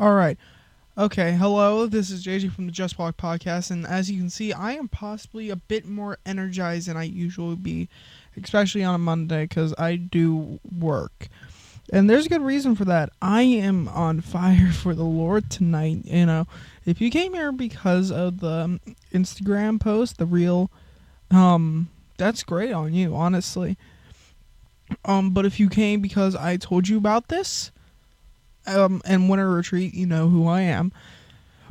All right. Okay, hello. This is JJ from the Just Walk podcast, and as you can see, I am possibly a bit more energized than I usually be, especially on a Monday because I do work. And there's a good reason for that. I am on fire for the Lord tonight. You know, if you came here because of the Instagram post, the reel, um, that's great on you, honestly. Um, but if you came because I told you about this, um, and winter retreat, you know who I am.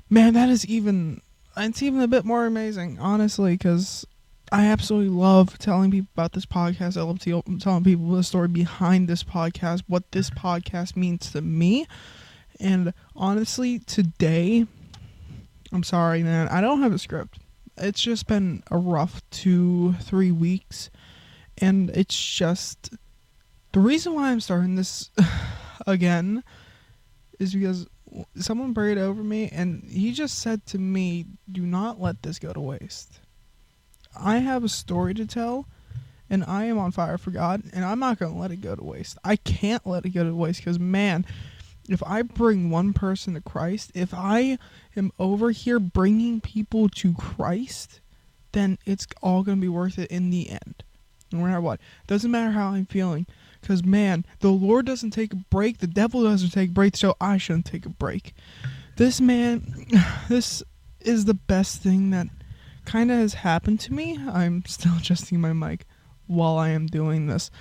Man, that is even it's even a bit more amazing, honestly, because I absolutely love telling people about this podcast. I love telling people the story behind this podcast, what this podcast means to me. And honestly, today, I'm sorry, man, I don't have a script. It's just been a rough two, three weeks. And it's just the reason why I'm starting this again is because someone prayed over me and he just said to me, Do not let this go to waste. I have a story to tell and I am on fire for God and I'm not going to let it go to waste. I can't let it go to waste because, man, if I bring one person to Christ, if I am over here bringing people to Christ, then it's all going to be worth it in the end. No matter what. Doesn't matter how I'm feeling. Because, man, the Lord doesn't take a break, the devil doesn't take a break, so I shouldn't take a break. This man, this is the best thing that kind of has happened to me. I'm still adjusting my mic while I am doing this.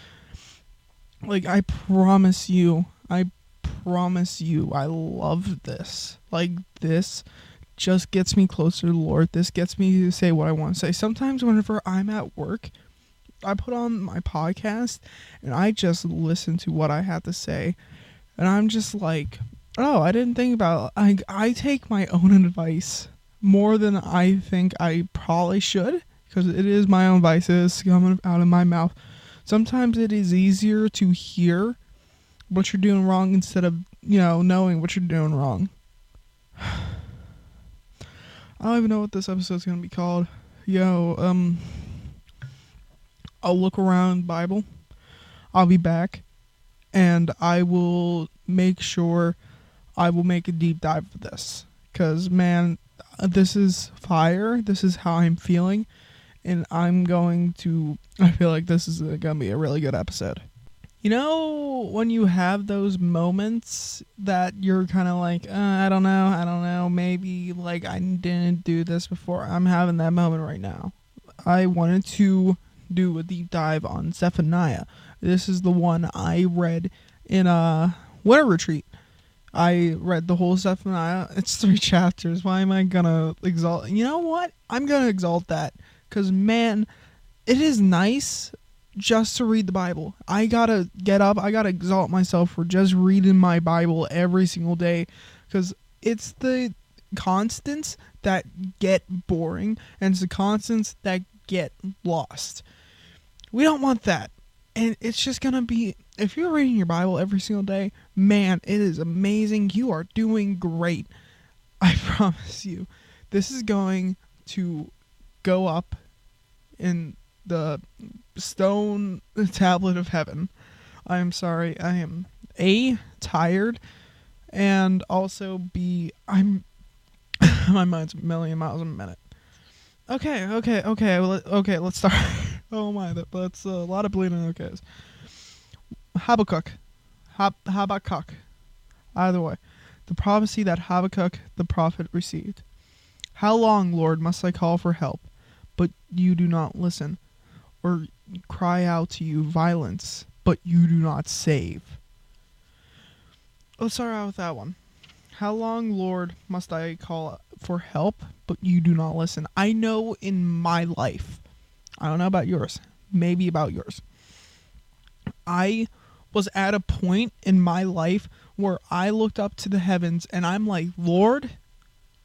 Like, I promise you, I promise you, I love this. Like, this just gets me closer to the Lord. This gets me to say what I want to say. Sometimes, whenever I'm at work, I put on my podcast and I just listen to what I have to say, and I'm just like, oh, I didn't think about. I I take my own advice more than I think I probably should because it is my own vices coming out of my mouth. Sometimes it is easier to hear what you're doing wrong instead of you know knowing what you're doing wrong. I don't even know what this episode's gonna be called. Yo, um, I'll look around Bible. I'll be back and I will make sure I will make a deep dive of this cuz man this is fire. This is how I'm feeling and I'm going to I feel like this is going to be a really good episode. You know when you have those moments that you're kind of like, uh, I don't know, I don't know, maybe like I didn't do this before. I'm having that moment right now. I wanted to do a deep dive on Zephaniah. This is the one I read in a winter retreat. I read the whole Zephaniah. It's three chapters. Why am I gonna exalt? You know what? I'm gonna exalt that because man, it is nice just to read the Bible. I gotta get up. I gotta exalt myself for just reading my Bible every single day because it's the constants that get boring and it's the constants that get lost. We don't want that. And it's just going to be, if you're reading your Bible every single day, man, it is amazing. You are doing great. I promise you. This is going to go up in the stone tablet of heaven. I am sorry. I am A, tired, and also B, I'm. my mind's a million miles a minute. Okay, okay, okay, okay, let's start. oh my, that, that's a lot of bleeding okays. Habakkuk. Hab- Habakkuk. Either way. The prophecy that Habakkuk the prophet received. How long, Lord, must I call for help, but you do not listen, or cry out to you violence, but you do not save? Let's start out with that one. How long, Lord, must I call for help, but you do not listen? I know in my life, I don't know about yours, maybe about yours. I was at a point in my life where I looked up to the heavens and I'm like, Lord,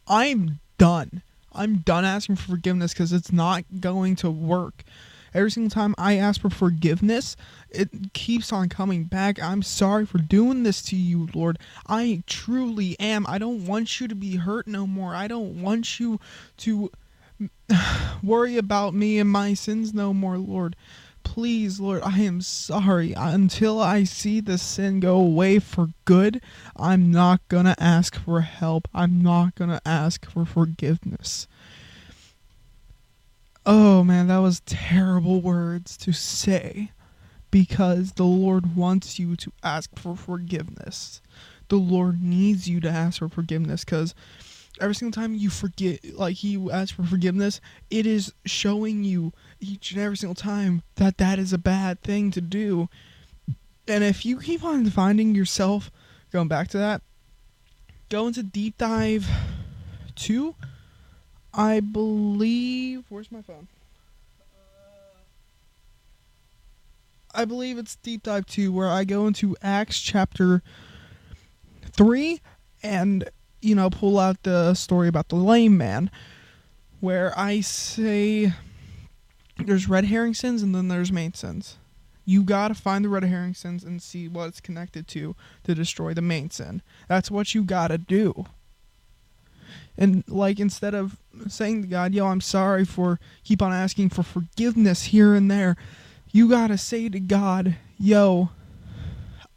I'm done. I'm done asking for forgiveness because it's not going to work. Every single time I ask for forgiveness, it keeps on coming back. I'm sorry for doing this to you, Lord. I truly am. I don't want you to be hurt no more. I don't want you to worry about me and my sins no more, Lord. please, Lord, I am sorry. Until I see the sin go away for good, I'm not going to ask for help. I'm not going to ask for forgiveness. Oh man, that was terrible words to say because the Lord wants you to ask for forgiveness. The Lord needs you to ask for forgiveness because every single time you forget, like He asks for forgiveness, it is showing you each and every single time that that is a bad thing to do. And if you keep on finding yourself going back to that, go into deep dive two. I believe. Where's my phone? I believe it's Deep Dive 2 where I go into Acts chapter 3 and, you know, pull out the story about the lame man where I say there's red herring sins and then there's main sins. You gotta find the red herring sins and see what it's connected to to destroy the main sin. That's what you gotta do. And like instead of saying to God, "Yo, I'm sorry for keep on asking for forgiveness here and there," you got to say to God, "Yo,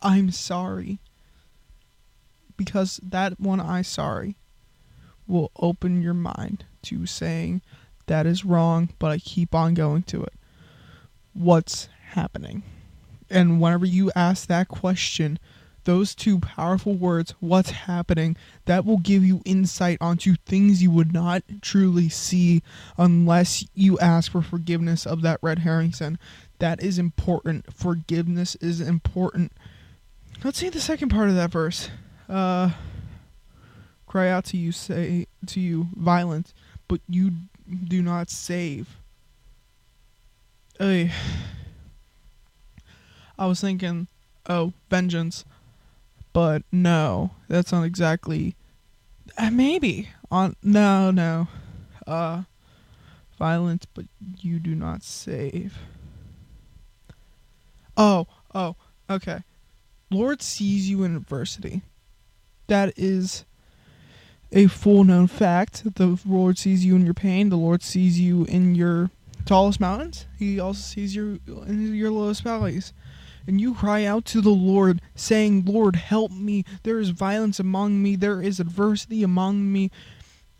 I'm sorry." Because that one I sorry will open your mind to saying that is wrong, but I keep on going to it. What's happening? And whenever you ask that question, those two powerful words, what's happening, that will give you insight onto things you would not truly see unless you ask for forgiveness of that red herring sin. That is important. Forgiveness is important. Let's see the second part of that verse. Uh, cry out to you, say to you, violence, but you do not save. Hey, I was thinking, oh, vengeance, but no, that's not exactly. Uh, maybe on no no, uh, violence, but you do not save. Oh oh okay, Lord sees you in adversity. That is a full known fact. The Lord sees you in your pain. The Lord sees you in your tallest mountains. He also sees you in your lowest valleys and you cry out to the Lord, saying, Lord, help me. There is violence among me, there is adversity among me.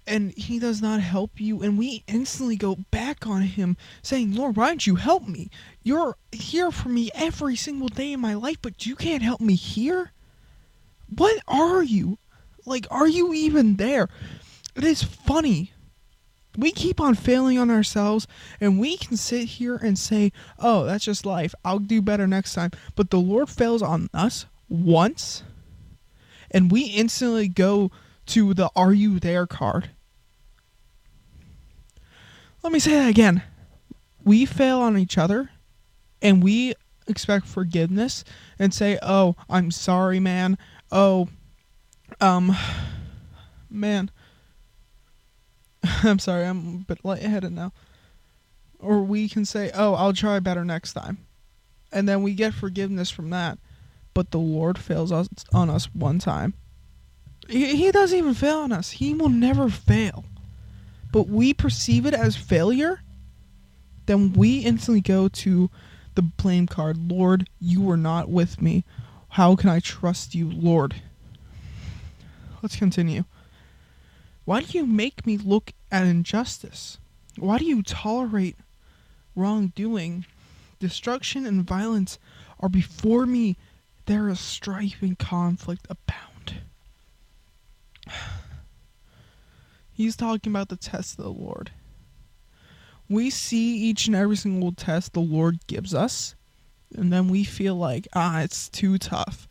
And he does not help you, and we instantly go back on him, saying, Lord, why don't you help me? You're here for me every single day in my life, but you can't help me here? What are you? Like, are you even there? It is funny we keep on failing on ourselves and we can sit here and say oh that's just life. I'll do better next time. But the lord fails on us once and we instantly go to the are you there? card. Let me say that again. We fail on each other and we expect forgiveness and say oh i'm sorry man. Oh um man I'm sorry, I'm a bit lightheaded now. Or we can say, oh, I'll try better next time. And then we get forgiveness from that. But the Lord fails us on us one time. He, he doesn't even fail on us. He will never fail. But we perceive it as failure, then we instantly go to the blame card. Lord, you were not with me. How can I trust you, Lord? Let's continue. Why do you make me look at injustice? Why do you tolerate wrongdoing? Destruction and violence are before me. There is strife and conflict abound. He's talking about the test of the Lord. We see each and every single test the Lord gives us, and then we feel like, ah, it's too tough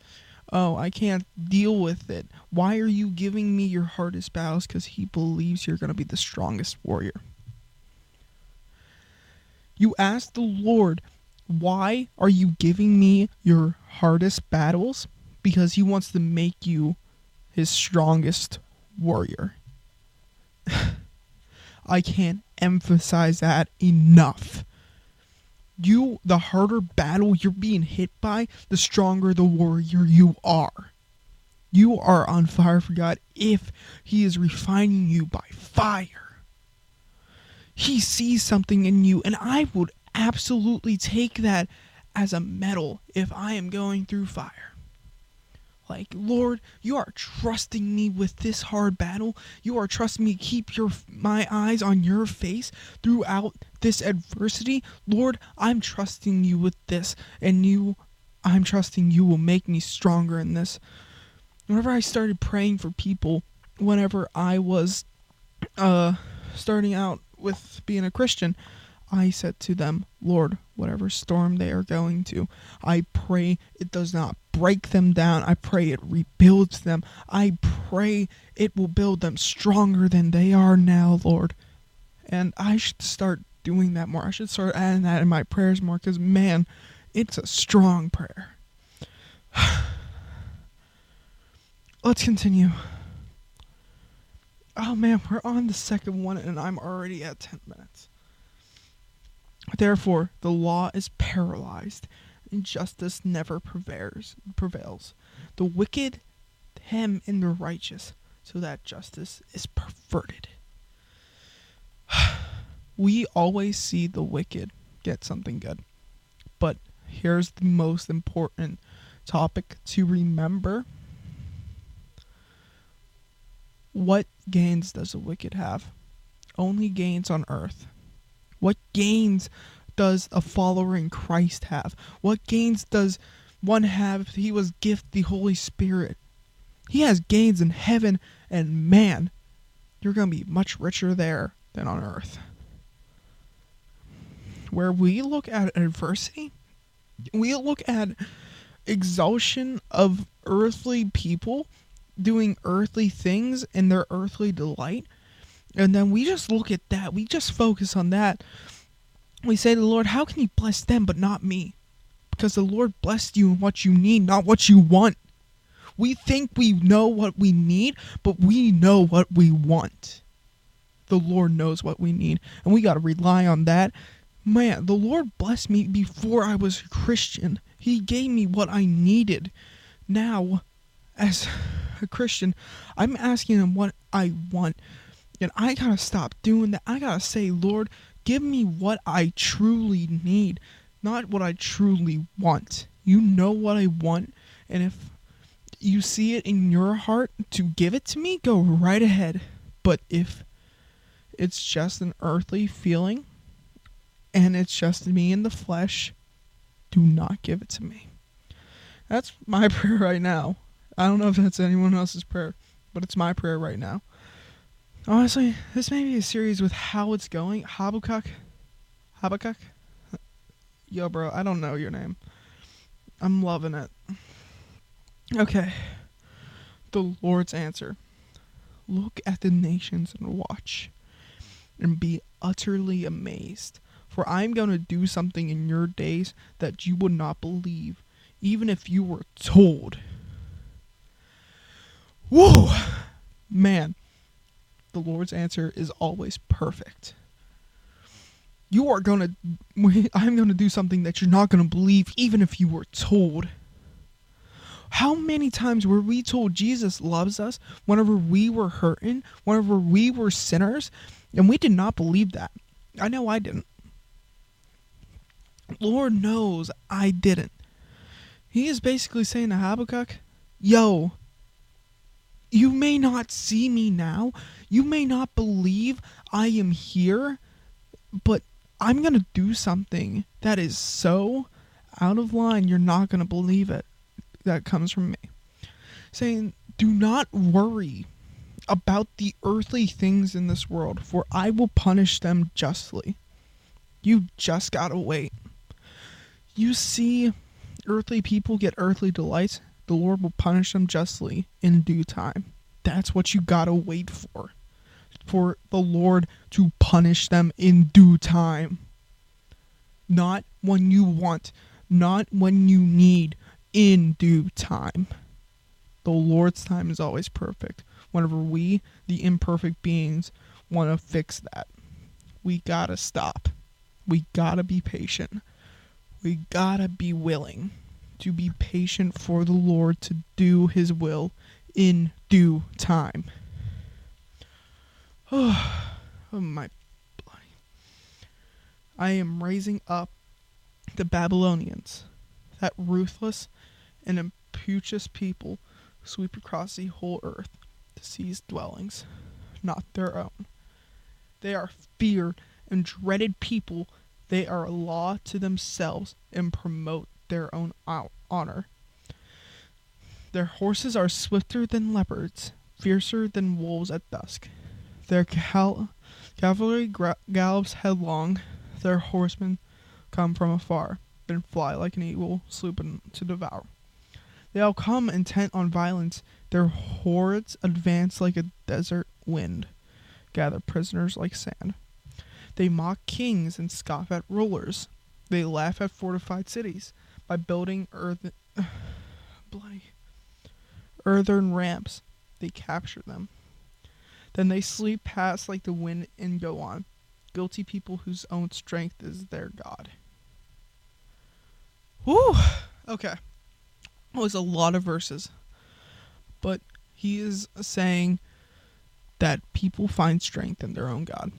oh, I can't deal with it. Why are you giving me your hardest battles? Because he believes you're going to be the strongest warrior. You ask the Lord, why are you giving me your hardest battles? Because he wants to make you his strongest warrior. I can't emphasize that enough you the harder battle you're being hit by, the stronger the warrior you are. You are on fire for God if He is refining you by fire. He sees something in you, and I would absolutely take that as a medal if I am going through fire. Like, Lord, you are trusting me with this hard battle. You are trusting me to keep your my eyes on your face throughout this adversity. Lord, I'm trusting you with this and you I'm trusting you will make me stronger in this. Whenever I started praying for people whenever I was uh starting out with being a Christian, I said to them, Lord, whatever storm they are going to, I pray it does not break them down. I pray it rebuilds them. I pray it will build them stronger than they are now, Lord. And I should start doing that more. I should start adding that in my prayers more because, man, it's a strong prayer. Let's continue. Oh man, we're on the second one and I'm already at 10 minutes. Therefore, the law is paralyzed, justice never prevails. prevails. The wicked hem in the righteous, so that justice is perverted. we always see the wicked get something good. But here's the most important topic to remember. What gains does the wicked have? Only gains on earth. What gains does a follower in Christ have? What gains does one have if he was gift the Holy Spirit? He has gains in heaven, and man, you're going to be much richer there than on earth. Where we look at adversity, we look at exhaustion of earthly people doing earthly things in their earthly delight and then we just look at that. We just focus on that. We say to the Lord, How can you bless them but not me? Because the Lord blessed you in what you need, not what you want. We think we know what we need, but we know what we want. The Lord knows what we need, and we got to rely on that. Man, the Lord blessed me before I was a Christian. He gave me what I needed. Now, as a Christian, I'm asking Him what I want. And I gotta stop doing that. I gotta say, Lord, give me what I truly need, not what I truly want. You know what I want, and if you see it in your heart to give it to me, go right ahead. But if it's just an earthly feeling and it's just me in the flesh, do not give it to me. That's my prayer right now. I don't know if that's anyone else's prayer, but it's my prayer right now. Honestly, this may be a series with how it's going. Habakkuk? Habakkuk? Yo, bro, I don't know your name. I'm loving it. Okay. The Lord's answer. Look at the nations and watch, and be utterly amazed. For I am going to do something in your days that you would not believe, even if you were told. Whoa! Man, the Lord's answer is always perfect. You are going to, I'm going to do something that you're not going to believe, even if you were told. How many times were we told Jesus loves us whenever we were hurting, whenever we were sinners, and we did not believe that? I know I didn't. Lord knows I didn't. He is basically saying to Habakkuk, Yo, you may not see me now. You may not believe I am here, but I'm going to do something that is so out of line, you're not going to believe it. That comes from me. Saying, Do not worry about the earthly things in this world, for I will punish them justly. You just gotta wait. You see earthly people get earthly delights, the Lord will punish them justly in due time. That's what you gotta wait for. For the Lord to punish them in due time. Not when you want, not when you need, in due time. The Lord's time is always perfect. Whenever we, the imperfect beings, want to fix that, we gotta stop. We gotta be patient. We gotta be willing to be patient for the Lord to do His will in due time. Oh, oh my. I am raising up the Babylonians, that ruthless and impetuous people sweep across the whole earth to seize dwellings, not their own. They are feared and dreaded people. They are a law to themselves and promote their own honor. Their horses are swifter than leopards, fiercer than wolves at dusk. Their cal- cavalry gra- gallops headlong. Their horsemen come from afar, then fly like an eagle, swooping to devour. They all come intent on violence. Their hordes advance like a desert wind, gather prisoners like sand. They mock kings and scoff at rulers. They laugh at fortified cities by building earth, bloody earthen ramps. They capture them. Then they sleep past like the wind and go on. Guilty people whose own strength is their God. Whew. Okay. That was a lot of verses. But he is saying that people find strength in their own God.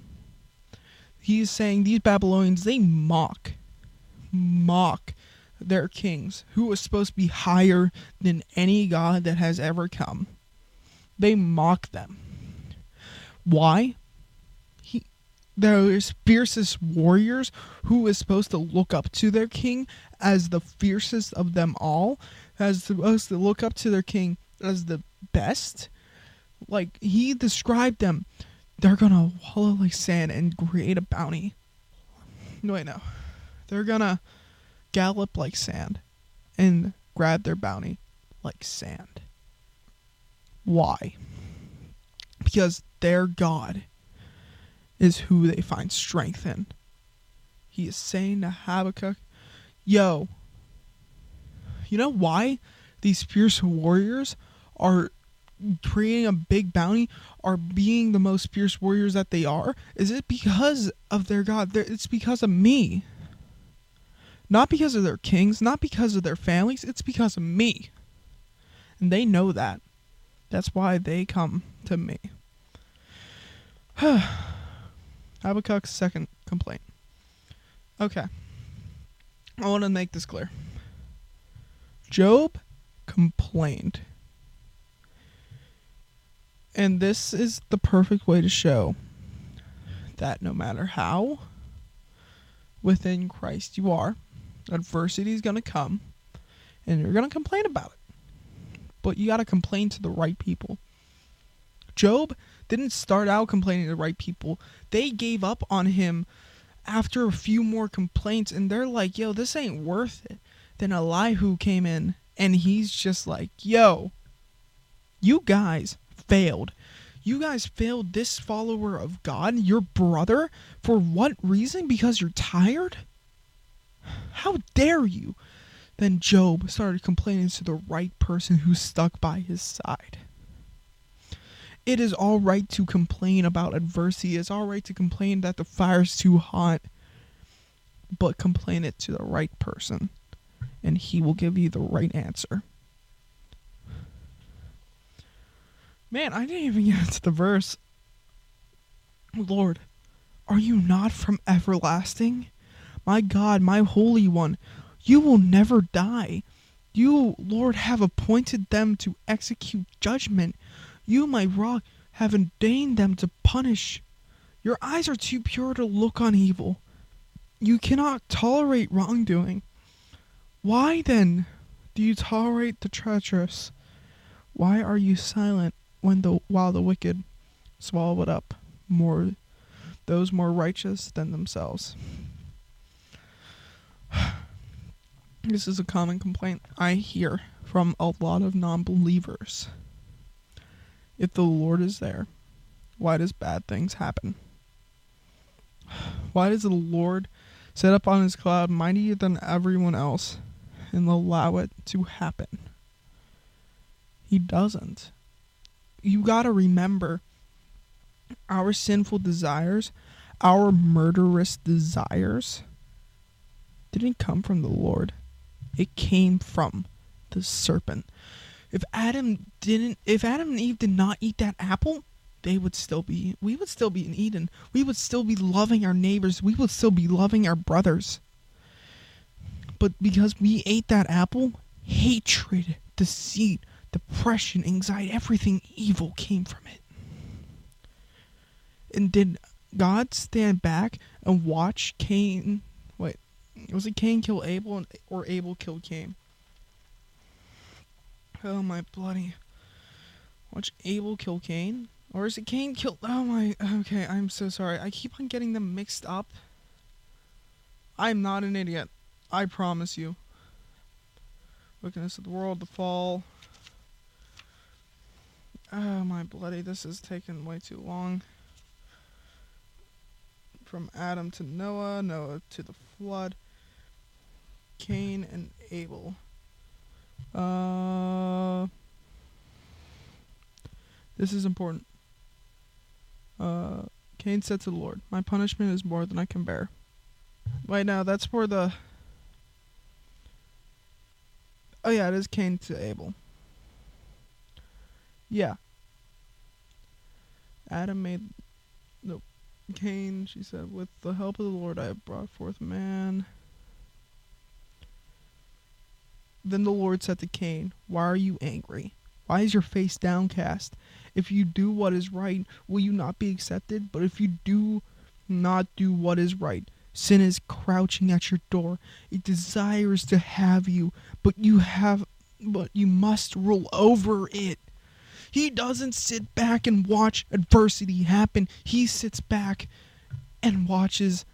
He is saying these Babylonians, they mock, mock their kings, who was supposed to be higher than any god that has ever come. They mock them. Why? He, those fiercest warriors who was supposed to look up to their king as the fiercest of them all, as supposed to look up to their king as the best. Like he described them, they're gonna wallow like sand and create a bounty. No, wait, no, they're gonna gallop like sand and grab their bounty like sand. Why? Because their God is who they find strength in. He is saying to Habakkuk, Yo, you know why these fierce warriors are creating a big bounty, are being the most fierce warriors that they are? Is it because of their God? It's because of me. Not because of their kings, not because of their families, it's because of me. And they know that. That's why they come to me. Habakkuk's second complaint. Okay. I want to make this clear. Job complained. And this is the perfect way to show that no matter how within Christ you are, Adversity is going to come, and you're going to complain about it. But you got to complain to the right people. Job didn't start out complaining to the right people. They gave up on him after a few more complaints, and they're like, yo, this ain't worth it. Then Elihu came in, and he's just like, yo, you guys failed. You guys failed this follower of God, your brother, for what reason? Because you're tired? How dare you? Then Job started complaining to the right person who stuck by his side. It is all right to complain about adversity. It's all right to complain that the fire's too hot. But complain it to the right person, and he will give you the right answer. Man, I didn't even get into the verse. Lord, are you not from everlasting? My God, my Holy One, you will never die. You, Lord, have appointed them to execute judgment. You, my rock, have ordained them to punish. Your eyes are too pure to look on evil. You cannot tolerate wrongdoing. Why then do you tolerate the treacherous? Why are you silent when the while the wicked swallow it up more those more righteous than themselves? This is a common complaint I hear from a lot of non believers. If the Lord is there, why does bad things happen? Why does the Lord set up on his cloud mightier than everyone else and allow it to happen? He doesn't. You gotta remember our sinful desires, our murderous desires didn't come from the Lord. It came from the serpent. If Adam didn't if Adam and Eve did not eat that apple, they would still be we would still be in Eden. We would still be loving our neighbors. We would still be loving our brothers. But because we ate that apple, hatred, deceit, depression, anxiety, everything evil came from it. And did God stand back and watch Cain? Wait, was it Cain kill Abel or Abel kill Cain? Oh my bloody. Watch Abel kill Cain? Or is it Cain kill. Oh my. Okay, I'm so sorry. I keep on getting them mixed up. I'm not an idiot. I promise you. Wickedness of the world, the fall. Oh my bloody. This is taking way too long. From Adam to Noah, Noah to the flood. Cain and Abel. Uh, this is important. Uh, Cain said to the Lord, My punishment is more than I can bear. Right now, that's for the. Oh, yeah, it is Cain to Abel. Yeah. Adam made. Nope. Cain, she said, With the help of the Lord I have brought forth man. Then the Lord said to Cain, Why are you angry? Why is your face downcast? If you do what is right, will you not be accepted? But if you do not do what is right, sin is crouching at your door. It desires to have you, but you have but you must rule over it. He doesn't sit back and watch adversity happen. He sits back and watches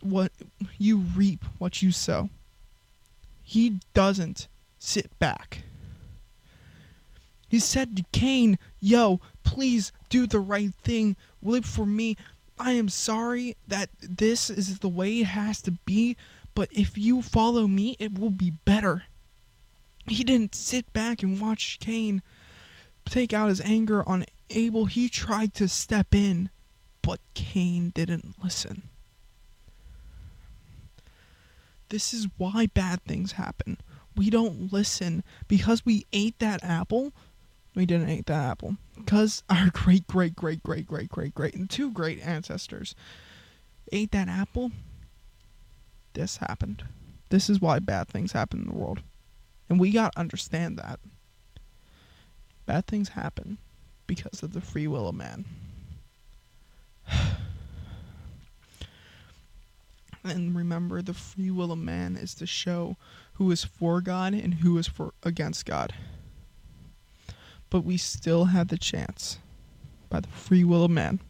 what you reap what you sow. He doesn't sit back. He said to Cain, Yo, please do the right thing. Live for me. I am sorry that this is the way it has to be, but if you follow me, it will be better. He didn't sit back and watch Cain take out his anger on Abel. He tried to step in, but Cain didn't listen. This is why bad things happen. We don't listen because we ate that apple. We didn't eat that apple because our great, great, great, great, great, great, great, and two great ancestors ate that apple. This happened. This is why bad things happen in the world. And we got to understand that. Bad things happen because of the free will of man. And remember the free will of man is to show who is for God and who is for against God. But we still have the chance by the free will of man,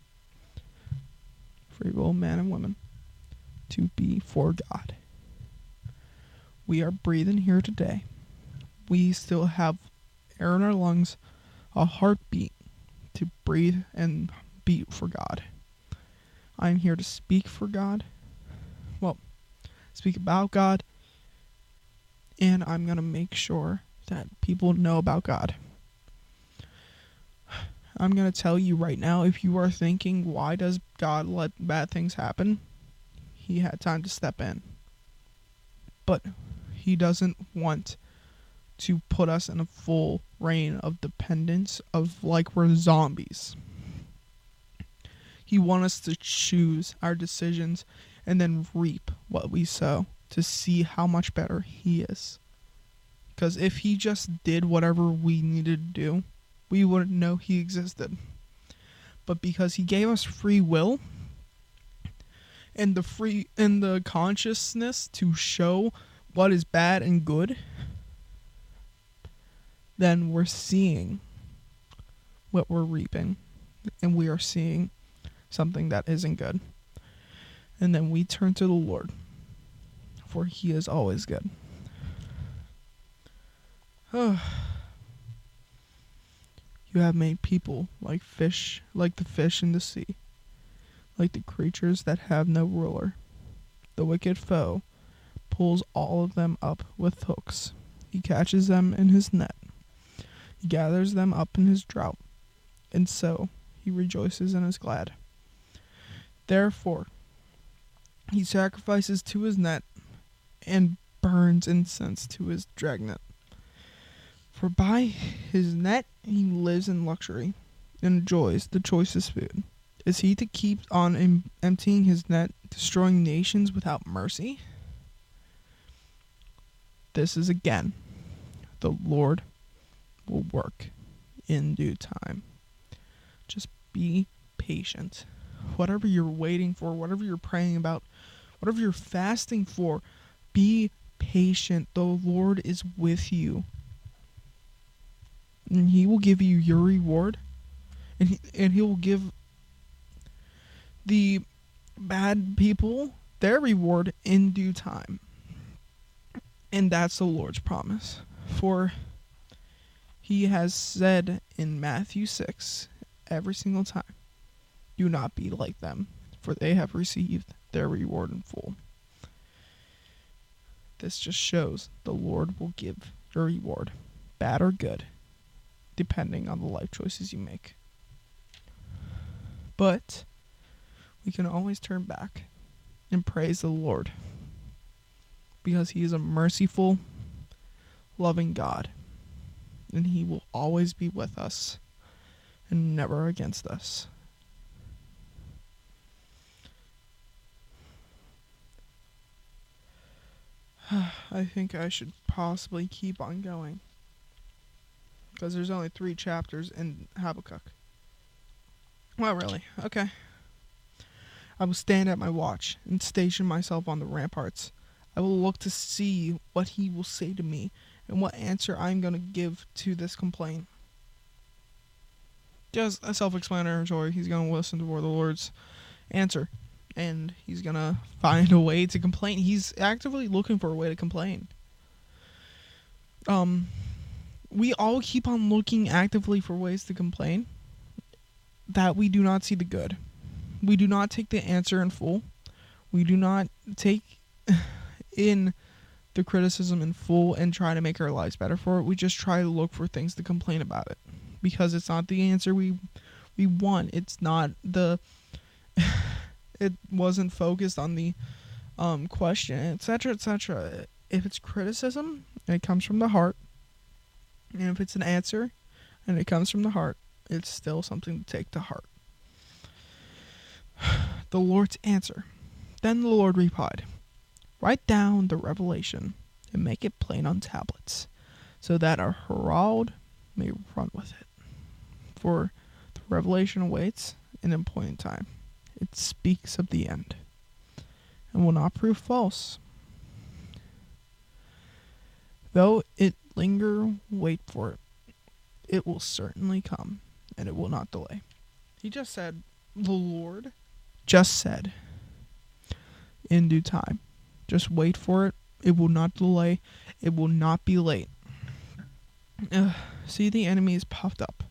free will of man and women, to be for God. We are breathing here today. We still have air in our lungs, a heartbeat to breathe and beat for God. I'm here to speak for God speak about God, and I'm going to make sure that people know about God. I'm going to tell you right now if you are thinking, why does God let bad things happen? He had time to step in. But he doesn't want to put us in a full reign of dependence of like we're zombies. He wants us to choose our decisions and then reap what we sow to see how much better He is. Because if He just did whatever we needed to do, we wouldn't know He existed. But because He gave us free will and the free and the consciousness to show what is bad and good, then we're seeing what we're reaping and we are seeing something that isn't good and then we turn to the Lord, for he is always good. you have made people like fish, like the fish in the sea, like the creatures that have no ruler. The wicked foe pulls all of them up with hooks. He catches them in his net. He gathers them up in his drought, and so he rejoices and is glad. Therefore, he sacrifices to his net and burns incense to his dragnet. For by his net he lives in luxury, and enjoys the choicest food? Is he to keep on em- emptying his net, destroying nations without mercy? This is again, the Lord will work in due time. Just be patient. Whatever you're waiting for, whatever you're praying about, whatever you're fasting for, be patient. The Lord is with you. And he will give you your reward. And he, and he will give the bad people their reward in due time. And that's the Lord's promise. For he has said in Matthew 6 every single time do not be like them, for they have received their reward in full. This just shows the Lord will give your reward, bad or good, depending on the life choices you make. But we can always turn back and praise the Lord because He is a merciful, loving God, and He will always be with us and never against us. I think I should possibly keep on going. Because there's only three chapters in Habakkuk. Well, really. Okay. I will stand at my watch and station myself on the ramparts. I will look to see what he will say to me and what answer I am going to give to this complaint. Just a self explanatory. He's going to listen to the Lord's answer and he's to find a way to complain. He's actively looking for a way to complain. Um, we all keep on looking actively for ways to complain that we do not see the good. We do not take the answer in full. We do not take in the criticism in full and try to make our lives better for it. We just try to look for things to complain about it because it's not the answer we we want. It's not the it wasn't focused on the um, question, etc., etc. If it's criticism it comes from the heart, and if it's an answer and it comes from the heart, it's still something to take to heart. The Lord's answer. Then the Lord replied, Write down the revelation and make it plain on tablets, so that our herald may run with it. For the revelation awaits an appointed time. It speaks of the end and will not prove false. Though it linger, wait for it. It will certainly come, and it will not delay. He just said, The Lord just said, in due time. Just wait for it. It will not delay. It will not be late. Ugh. See, the enemy is puffed up.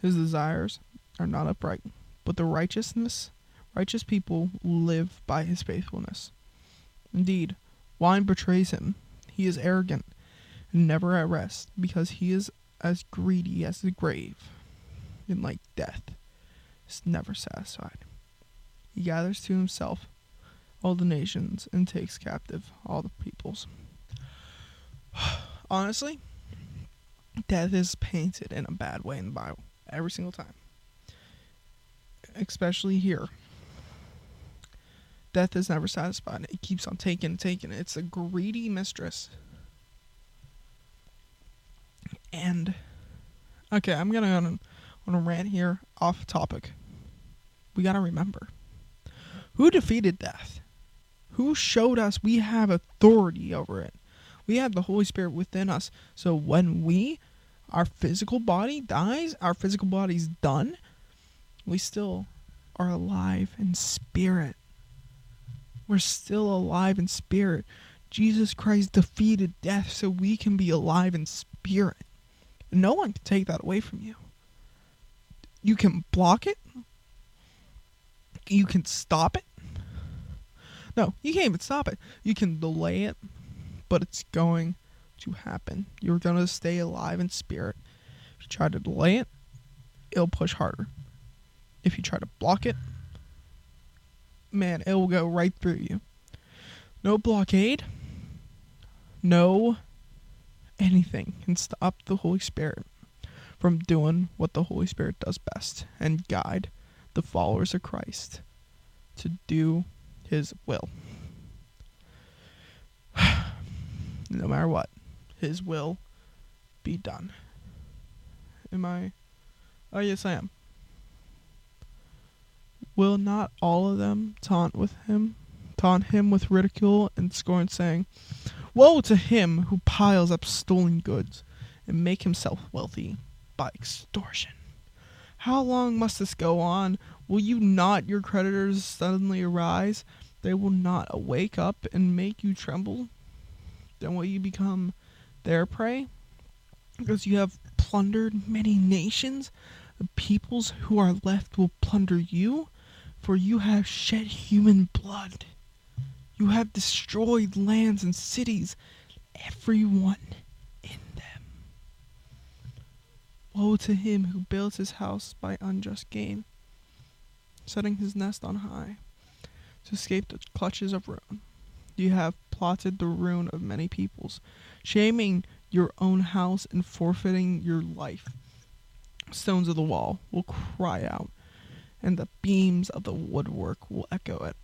His desires are not upright, but the righteousness, righteous people live by his faithfulness. Indeed, wine betrays him. He is arrogant and never at rest, because he is as greedy as the grave, and like death, is never satisfied. He gathers to himself all the nations and takes captive all the peoples. Honestly, death is painted in a bad way in the Bible every single time, especially here. Death is never satisfied. It keeps on taking and taking. It's a greedy mistress. And okay, I'm gonna on on a rant here off topic. We gotta remember who defeated death? Who showed us we have authority over it? We have the Holy Spirit within us. So when we, our physical body dies, our physical body's done, we still are alive in spirit. We're still alive in spirit. Jesus Christ defeated death so we can be alive in spirit. No one can take that away from you. You can block it. You can stop it. No, you can't even stop it. You can delay it, but it's going to happen. You're going to stay alive in spirit. If you try to delay it, it'll push harder. If you try to block it, man, it will go right through you. No blockade, no anything can stop the Holy Spirit from doing what the Holy Spirit does best and guide the followers of Christ to do his will. no matter what, his will be done. Am I? Oh, yes, I am. Will not all of them taunt with him, taunt him with ridicule and scorn, saying, Woe to him who piles up stolen goods and make himself wealthy by extortion. How long must this go on? Will you not, your creditors, suddenly arise? They will not awake up and make you tremble? Then will you become their prey? Because you have plundered many nations, the peoples who are left will plunder you, for you have shed human blood. You have destroyed lands and cities, everyone in them. Woe to him who builds his house by unjust gain, setting his nest on high to escape the clutches of ruin. You have plotted the ruin of many peoples, shaming your own house and forfeiting your life. Stones of the wall will cry out, and the beams of the woodwork will echo it.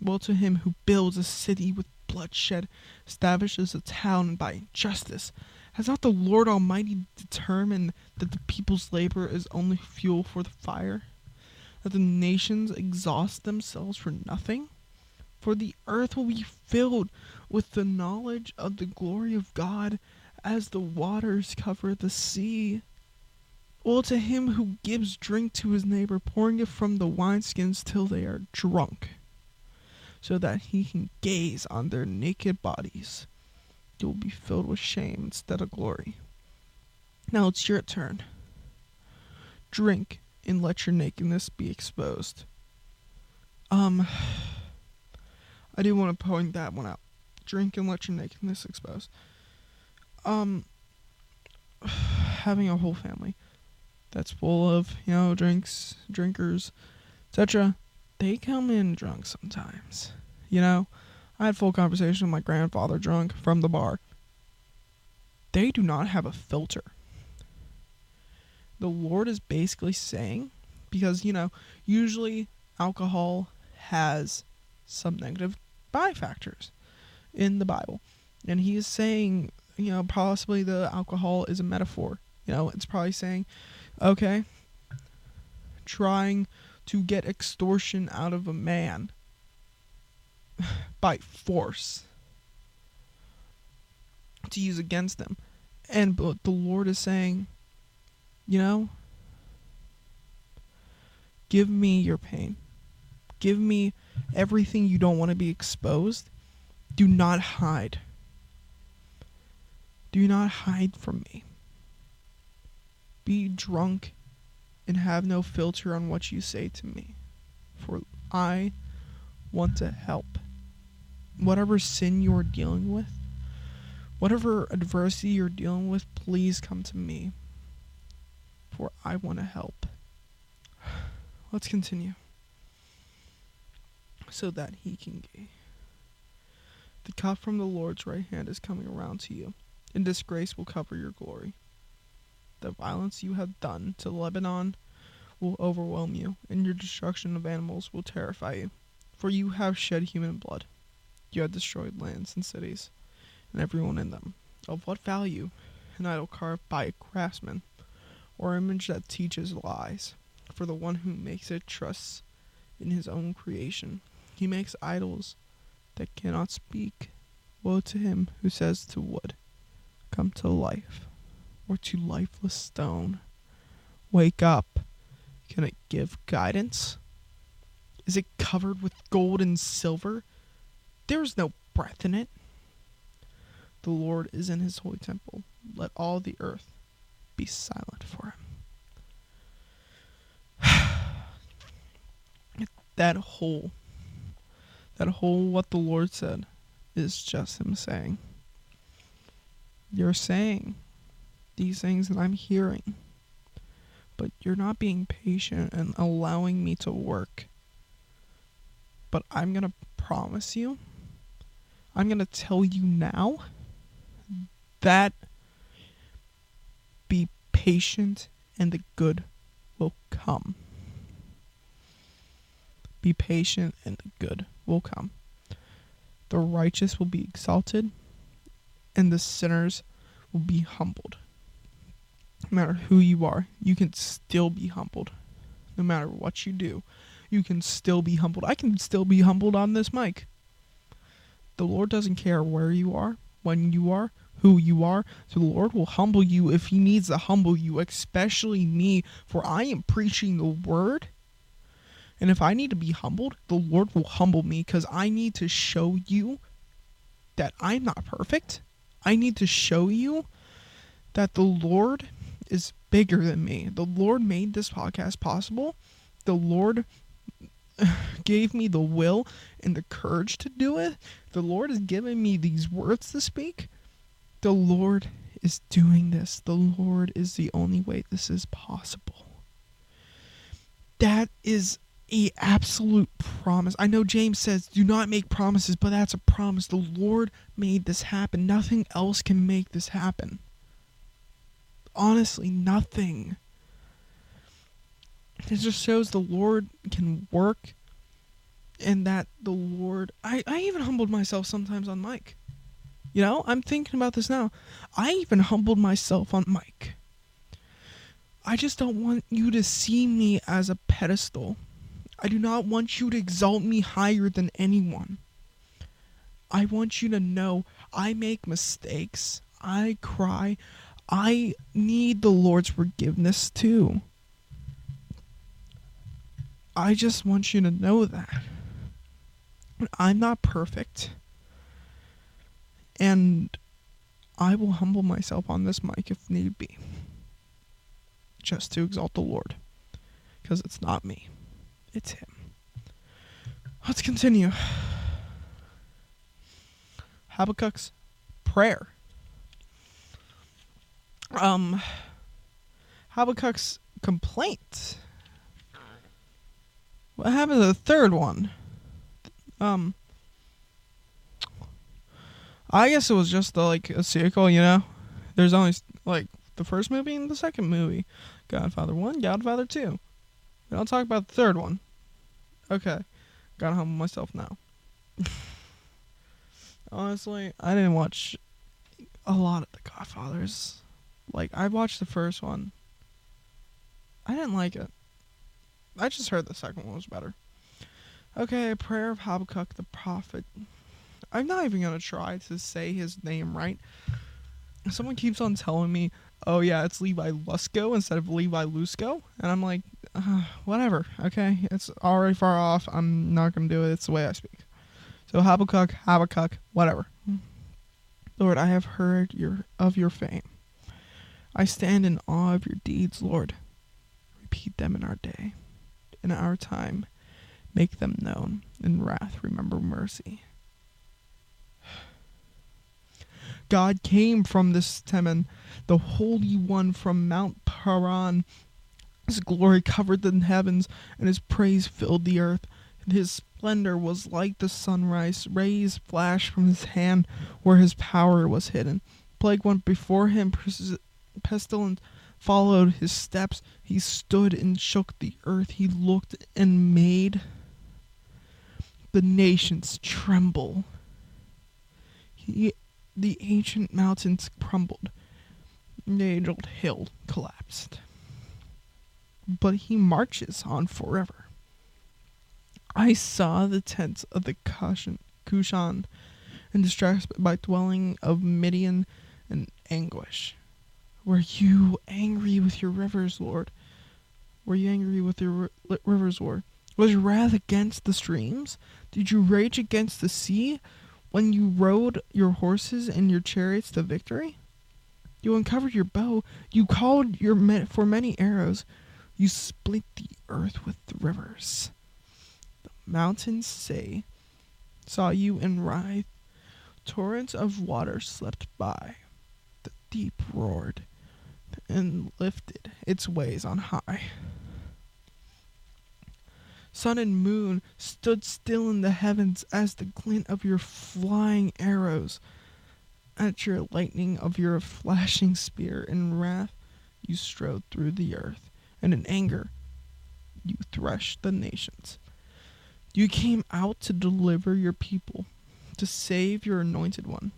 Woe to him who builds a city with bloodshed, establishes a town by injustice. Has not the Lord Almighty determined that the people's labor is only fuel for the fire? That the nations exhaust themselves for nothing? For the earth will be filled with the knowledge of the glory of God as the waters cover the sea. Woe to him who gives drink to his neighbor, pouring it from the wineskins till they are drunk, so that he can gaze on their naked bodies. You will be filled with shame instead of glory. Now it's your turn. Drink and let your nakedness be exposed. Um, I do want to point that one out. Drink and let your nakedness exposed um having a whole family that's full of you know drinks drinkers etc they come in drunk sometimes you know? I had full conversation with my grandfather drunk from the bar. They do not have a filter. The lord is basically saying because you know usually alcohol has some negative by factors in the bible. And he is saying you know, possibly the alcohol is a metaphor. You know, it's probably saying, okay, trying to get extortion out of a man by force to use against them. And but the Lord is saying, you know, give me your pain. Give me everything you don't want to be exposed. Do not hide. Do not hide from me. Be drunk and have no filter on what you say to me, for I want to help. Whatever sin you are dealing with, whatever adversity you're dealing with, please come to me, for I want to help. Let's continue. So that he can gain. The cup from the Lord's right hand is coming around to you and disgrace will cover your glory. The violence you have done to Lebanon will overwhelm you, and your destruction of animals will terrify you. For you have shed human blood. You have destroyed lands and cities, and everyone in them. Of what value an idol carved by a craftsman, or an image that teaches lies? For the one who makes it trusts in his own creation. He makes idols that cannot speak. Woe to him who says to wood, come to life, or to lifeless stone. Wake up. Can it give guidance? Is it covered with gold and silver? There is no breath in it. The Lord is in his holy temple. Let all the earth be silent for him. that whole, that whole what the Lord said is just him saying, you're saying these things that I'm hearing, but you're not being patient and allowing me to work. But I'm going to promise you, I'm going to tell you now that be patient, and the good will come. Be patient, and the good will come. The righteous will be exalted, and the sinners will be humbled. No matter who you are, you can still be humbled. No matter what you do, you can still be humbled. I can still be humbled on this mic. The Lord doesn't care where you are, when you are, who you are. So the Lord will humble you if He needs to humble you, especially me, for I am preaching the word. And if I need to be humbled, the Lord will humble me because I need to show you that I'm not perfect. I need to show you that the Lord is bigger than me. The Lord made this podcast possible. The Lord gave me the will and the courage to do it. The Lord has given me these words to speak. The Lord is doing this. The Lord is the only way this is possible. That is a absolute promise. I know James says do not make promises, but that's a promise. The Lord made this happen. Nothing else can make this happen. Honestly, nothing. It just shows the Lord can work and that the Lord I, I even humbled myself sometimes on mic. You know, I'm thinking about this now. I even humbled myself on mic. I just don't want you to see me as a pedestal. I do not want you to exalt me higher than anyone. I want you to know I make mistakes. I cry. I need the Lord's forgiveness too. I just want you to know that. I'm not perfect. And I will humble myself on this mic if need be. Just to exalt the Lord. Because it's not me, it's Him. Let's continue. Habakkuk's prayer. Um, Habakkuk's complaint what happened to the third one? Um, I guess it was just the, like a sequel, you know. There's only like the first movie and the second movie, Godfather One, Godfather Two. We don't talk about the third one. Okay, gotta humble myself now. Honestly, I didn't watch a lot of the Godfathers. Like I watched the first one. I didn't like it. I just heard the second one was better. Okay, prayer of Habakkuk the prophet. I'm not even gonna try to say his name right. Someone keeps on telling me, "Oh yeah, it's Levi Lusko instead of Levi Lusco," and I'm like, uh, "Whatever, okay, it's already far off. I'm not gonna do it. It's the way I speak." So Habakkuk, Habakkuk, whatever. Lord, I have heard your of your fame. I stand in awe of your deeds, Lord. Repeat them in our day in our time. Make them known. In wrath, remember mercy. God came from this Teman, the Holy One from Mount Paran. His glory covered the heavens, and his praise filled the earth. And his splendor was like the sunrise. Rays flashed from his hand where his power was hidden. Plague went before him, pestilence followed his steps. He stood and shook the earth. He looked and made the nations tremble. He, the ancient mountains crumbled. The age-old hill collapsed. But he marches on forever. I saw the tents of the Cushan, Cushan and distressed by dwelling of Midian and anguish. Were you angry with your rivers, Lord? Were you angry with your rivers, Lord? Was your wrath against the streams? Did you rage against the sea when you rode your horses and your chariots to victory? You uncovered your bow. You called your for many arrows. You split the earth with the rivers. The mountains say, saw you and writhed. Torrents of water swept by. The deep roared and lifted its ways on high. Sun and moon stood still in the heavens as the glint of your flying arrows, at your lightning of your flashing spear in wrath. you strode through the earth, and in anger you threshed the nations. You came out to deliver your people, to save your anointed one.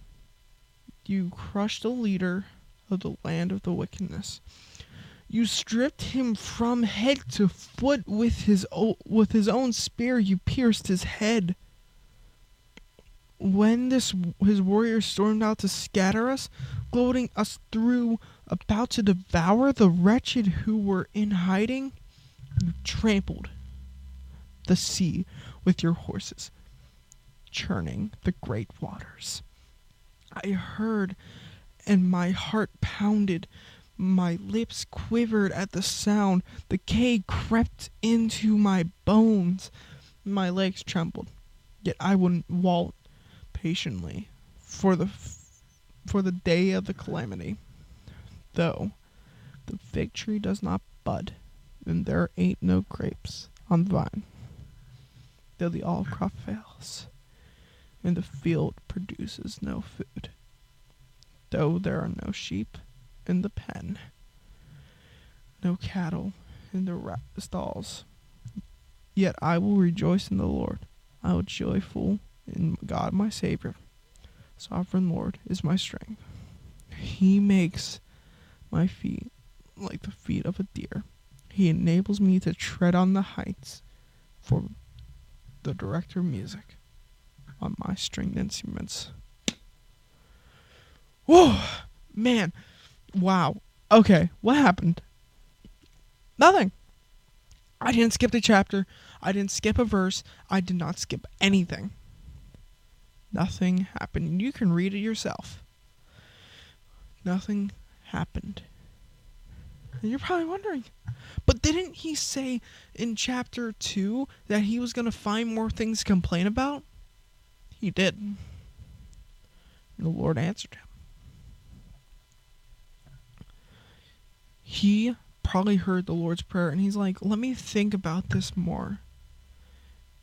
You crushed the leader of the land of the wickedness. You stripped him from head to foot with his o- with his own spear. You pierced his head. When this his warriors stormed out to scatter us, gloating us through, about to devour the wretched who were in hiding, you trampled the sea with your horses, churning the great waters. I heard, and my heart pounded. My lips quivered at the sound. The K crept into my bones. My legs trembled. Yet I wouldn't wait patiently for the for the day of the calamity. Though the fig tree does not bud, and there ain't no grapes on the vine. Though the all crop fails, and the field produces no food. Though there are no sheep in the pen, no cattle in the ra- stalls, yet I will rejoice in the Lord. I will joyful in God my Savior. Sovereign Lord is my strength. He makes my feet like the feet of a deer. He enables me to tread on the heights for the director music on my stringed instruments. Whoa, man, wow. Okay, what happened? Nothing. I didn't skip the chapter. I didn't skip a verse. I did not skip anything. Nothing happened. You can read it yourself. Nothing happened. And you're probably wondering, but didn't he say in chapter 2 that he was going to find more things to complain about? He did. And the Lord answered him. He probably heard the Lord's Prayer and he's like, let me think about this more.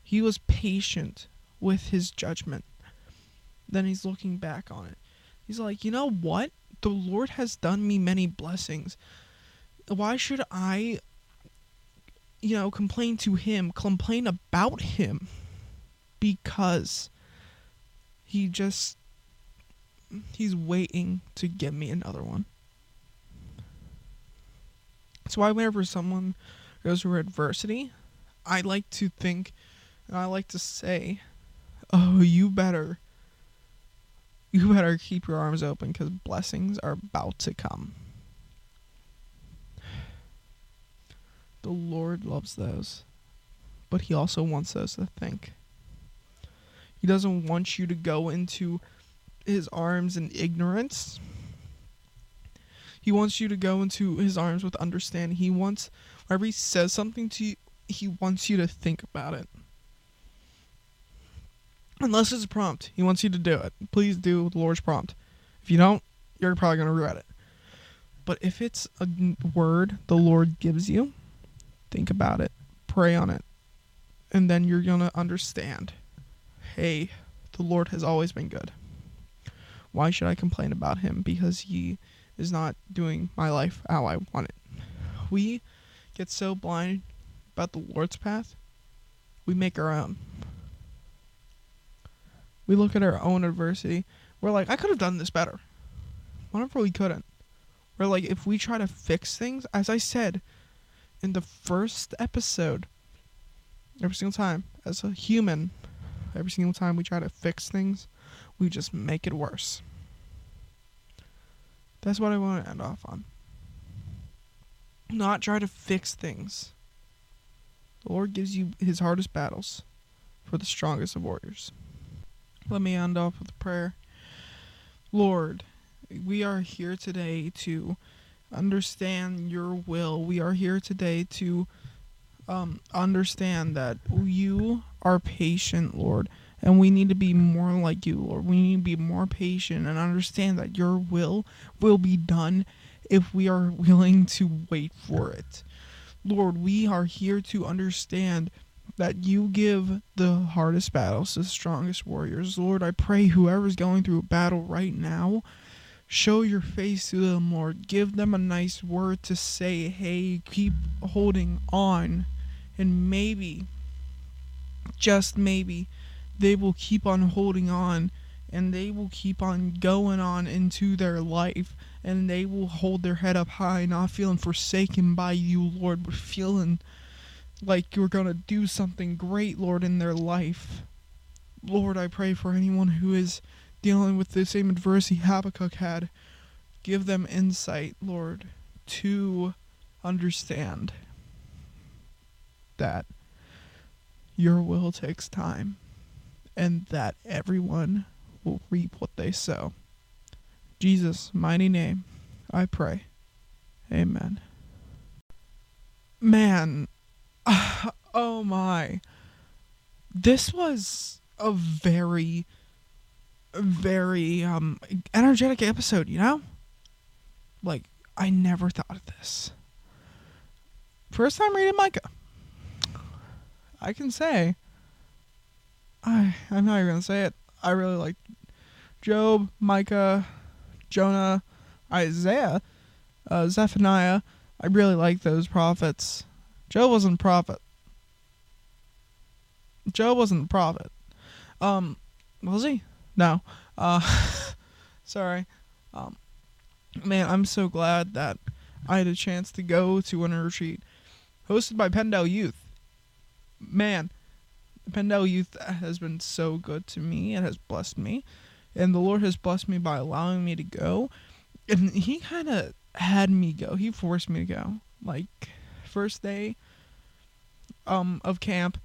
He was patient with his judgment. Then he's looking back on it. He's like, you know what? The Lord has done me many blessings. Why should I, you know, complain to him, complain about him? Because he just, he's waiting to give me another one. That's why whenever someone goes through adversity, I like to think and I like to say, "Oh, you better you better keep your arms open cuz blessings are about to come." The Lord loves those, but he also wants us to think. He doesn't want you to go into his arms in ignorance. He wants you to go into his arms with understanding. He wants, whenever he says something to you, he wants you to think about it. Unless it's a prompt, he wants you to do it. Please do the Lord's prompt. If you don't, you're probably going to regret it. But if it's a word the Lord gives you, think about it, pray on it, and then you're going to understand hey, the Lord has always been good. Why should I complain about him? Because he is not doing my life how I want it. We get so blind about the Lord's path, we make our own. We look at our own adversity. We're like, I could have done this better. Whatever we couldn't. We're like, if we try to fix things, as I said in the first episode, every single time, as a human, every single time we try to fix things, we just make it worse. That's what I want to end off on. Not try to fix things. The Lord gives you his hardest battles for the strongest of warriors. Let me end off with a prayer. Lord, we are here today to understand your will. We are here today to um, understand that you are patient, Lord, and we need to be more like you, Lord. We need to be more patient and understand that your will will be done if we are willing to wait for it. Lord, we are here to understand that you give the hardest battles to the strongest warriors. Lord, I pray whoever's going through a battle right now show your face to them, Lord. Give them a nice word to say, hey, keep holding on. And maybe, just maybe, they will keep on holding on and they will keep on going on into their life and they will hold their head up high, not feeling forsaken by you, Lord, but feeling like you're going to do something great, Lord, in their life. Lord, I pray for anyone who is dealing with the same adversity Habakkuk had. Give them insight, Lord, to understand that your will takes time and that everyone will reap what they sow. Jesus' mighty name, I pray. Amen. Man, oh my. This was a very, very um energetic episode, you know? Like, I never thought of this. First time reading Micah. I can say I I'm not even gonna say it. I really like Job, Micah, Jonah, Isaiah, uh, Zephaniah. I really like those prophets. Job wasn't a prophet. Job wasn't a prophet. Um, was he? No. Uh, sorry. Um, man, I'm so glad that I had a chance to go to Winter Retreat hosted by PennDel Youth. Man, PennDel Youth has been so good to me. and has blessed me. And the Lord has blessed me by allowing me to go. And He kind of had me go. He forced me to go. Like, first day um, of camp,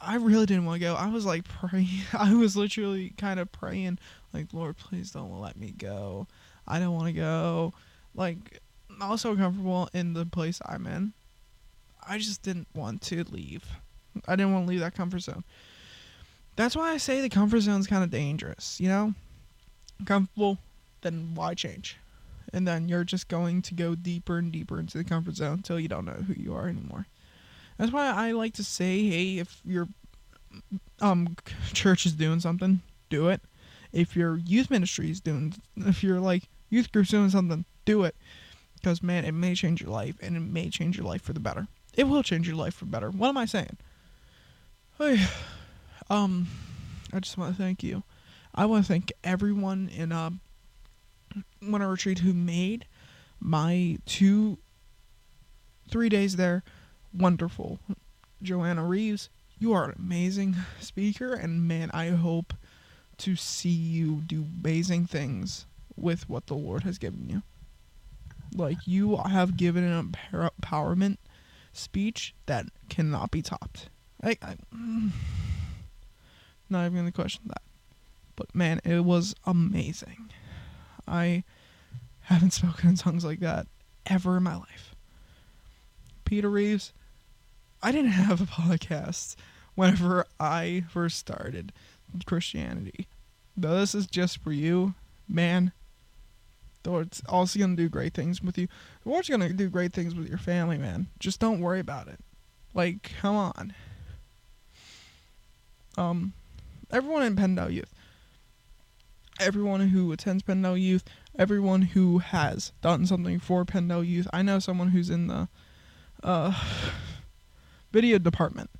I really didn't want to go. I was like praying. I was literally kind of praying, like, Lord, please don't let me go. I don't want to go. Like, I'm also comfortable in the place I'm in. I just didn't want to leave. I didn't want to leave that comfort zone. That's why I say the comfort zone is kind of dangerous, you know? Comfortable, then why change? And then you're just going to go deeper and deeper into the comfort zone until you don't know who you are anymore. That's why I like to say, hey, if your um church is doing something, do it. If your youth ministry is doing, if your like youth group's doing something, do it. Because man, it may change your life, and it may change your life for the better. It will change your life for better. What am I saying? Hey, um, I just want to thank you. I want to thank everyone in uh, Winter Retreat who made my two, three days there wonderful. Joanna Reeves, you are an amazing speaker, and man, I hope to see you do amazing things with what the Lord has given you. Like, you have given an empowerment speech that cannot be topped. I, I not even gonna question that. But man, it was amazing. I haven't spoken in tongues like that ever in my life. Peter Reeves, I didn't have a podcast whenever I first started Christianity. Though this is just for you, man, the Lord's also gonna do great things with you. The Lord's gonna do great things with your family, man. Just don't worry about it. Like, come on um, everyone in PennDel Youth, everyone who attends PennDel Youth, everyone who has done something for PennDel Youth. I know someone who's in the uh, video department,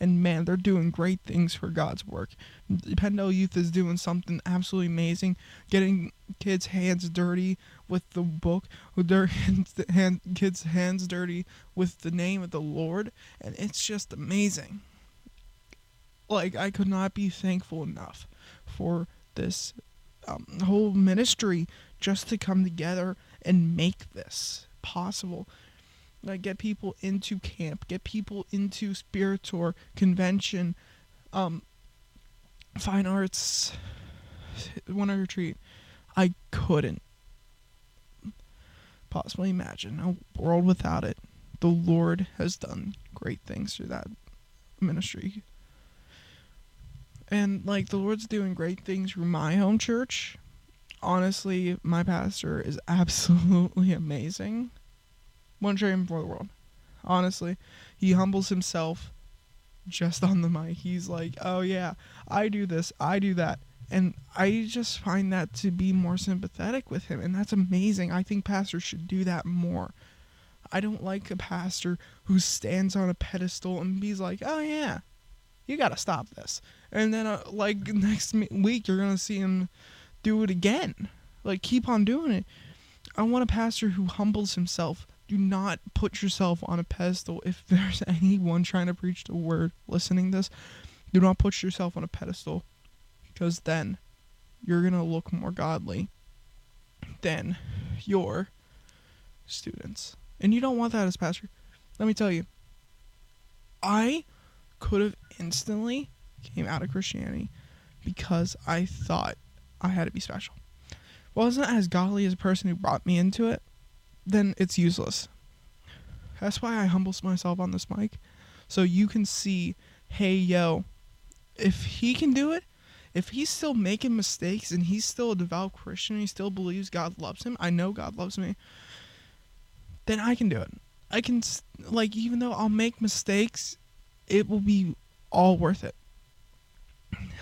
and man, they're doing great things for God's work. PennDel Youth is doing something absolutely amazing, getting kids' hands dirty with the book, with their hands, hand, kids' hands dirty with the name of the Lord, and it's just amazing like I could not be thankful enough for this um, whole ministry just to come together and make this possible. Like get people into camp, get people into spirit tour, convention, um, fine arts, winter retreat. I couldn't possibly imagine a world without it. The Lord has done great things through that ministry. And like the Lord's doing great things through my home church. Honestly, my pastor is absolutely amazing. One trade before the world. Honestly, he humbles himself just on the mic. He's like, "Oh yeah, I do this, I do that," And I just find that to be more sympathetic with him. And that's amazing. I think pastors should do that more. I don't like a pastor who stands on a pedestal and be like, oh, yeah, you got to stop this. And then, uh, like, next week, you're going to see him do it again. Like, keep on doing it. I want a pastor who humbles himself. Do not put yourself on a pedestal. If there's anyone trying to preach the word listening this, do not put yourself on a pedestal because then you're going to look more godly than your students. And you don't want that as pastor. Let me tell you. I could have instantly came out of Christianity because I thought I had to be special. Wasn't as godly as a person who brought me into it, then it's useless. That's why I humble myself on this mic. So you can see, hey, yo, if he can do it, if he's still making mistakes and he's still a devout Christian, he still believes God loves him. I know God loves me. Then I can do it. I can like even though I'll make mistakes, it will be all worth it.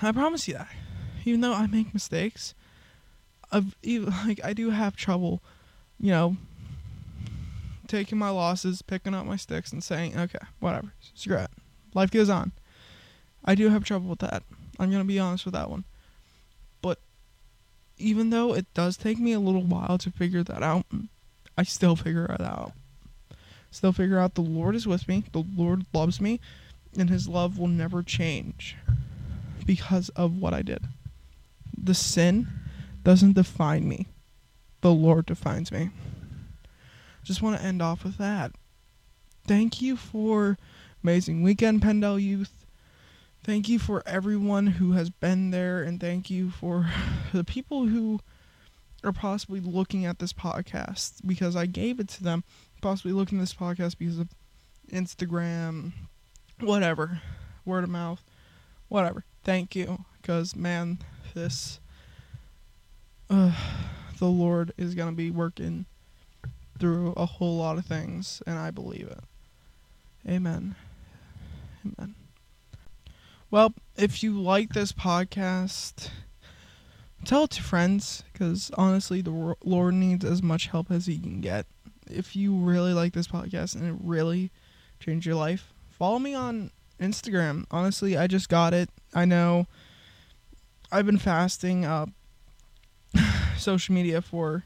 I promise you that. Even though I make mistakes, I've like I do have trouble, you know, taking my losses, picking up my sticks, and saying, okay, whatever, screw it. Life goes on. I do have trouble with that. I'm gonna be honest with that one. But even though it does take me a little while to figure that out, I still figure it out. Still figure out the Lord is with me, the Lord loves me, and his love will never change because of what I did. The sin doesn't define me. The Lord defines me. Just want to end off with that. Thank you for amazing weekend, PennDel Youth. Thank you for everyone who has been there, and thank you for the people who are possibly looking at this podcast because I gave it to them. Possibly looking at this podcast because of Instagram, whatever, word of mouth, whatever. Thank you, because man, this uh, the Lord is gonna be working through a whole lot of things, and I believe it. Amen. Amen. Well, if you like this podcast, tell it to friends because honestly, the Lord needs as much help as He can get. If you really like this podcast and it really changed your life, follow me on Instagram. Honestly, I just got it. I know I've been fasting uh, social media for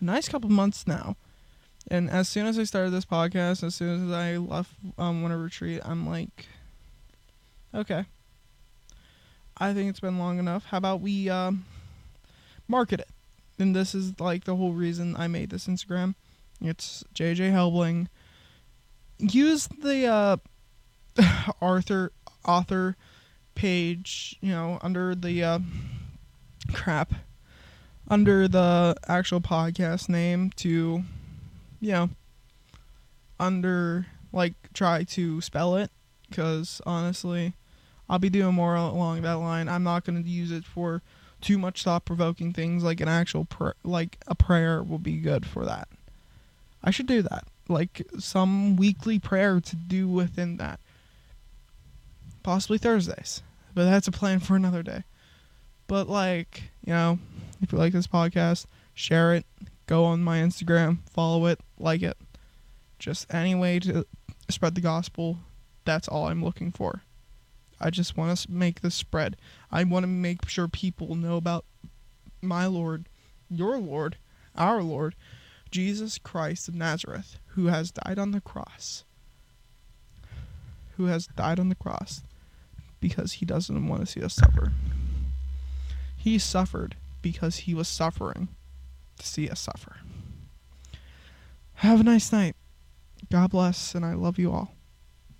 a nice couple months now. And as soon as I started this podcast, as soon as I left um, Winter Retreat, I'm like, okay, I think it's been long enough. How about we um, market it? And this is like the whole reason I made this Instagram. It's JJ Helbling. Use the uh, Arthur author page, you know, under the uh, crap, under the actual podcast name to, you know, under like try to spell it because honestly, I'll be doing more along that line. I'm not going to use it for too much thought provoking things like an actual pr- like a prayer will be good for that. I should do that. Like some weekly prayer to do within that possibly Thursdays. But that's a plan for another day. But like, you know, if you like this podcast, share it, go on my Instagram, follow it, like it. Just any way to spread the gospel. That's all I'm looking for. I just want to make this spread. I want to make sure people know about my Lord, your Lord, our Lord, Jesus Christ of Nazareth, who has died on the cross. Who has died on the cross because he doesn't want to see us suffer. He suffered because he was suffering to see us suffer. Have a nice night. God bless, and I love you all.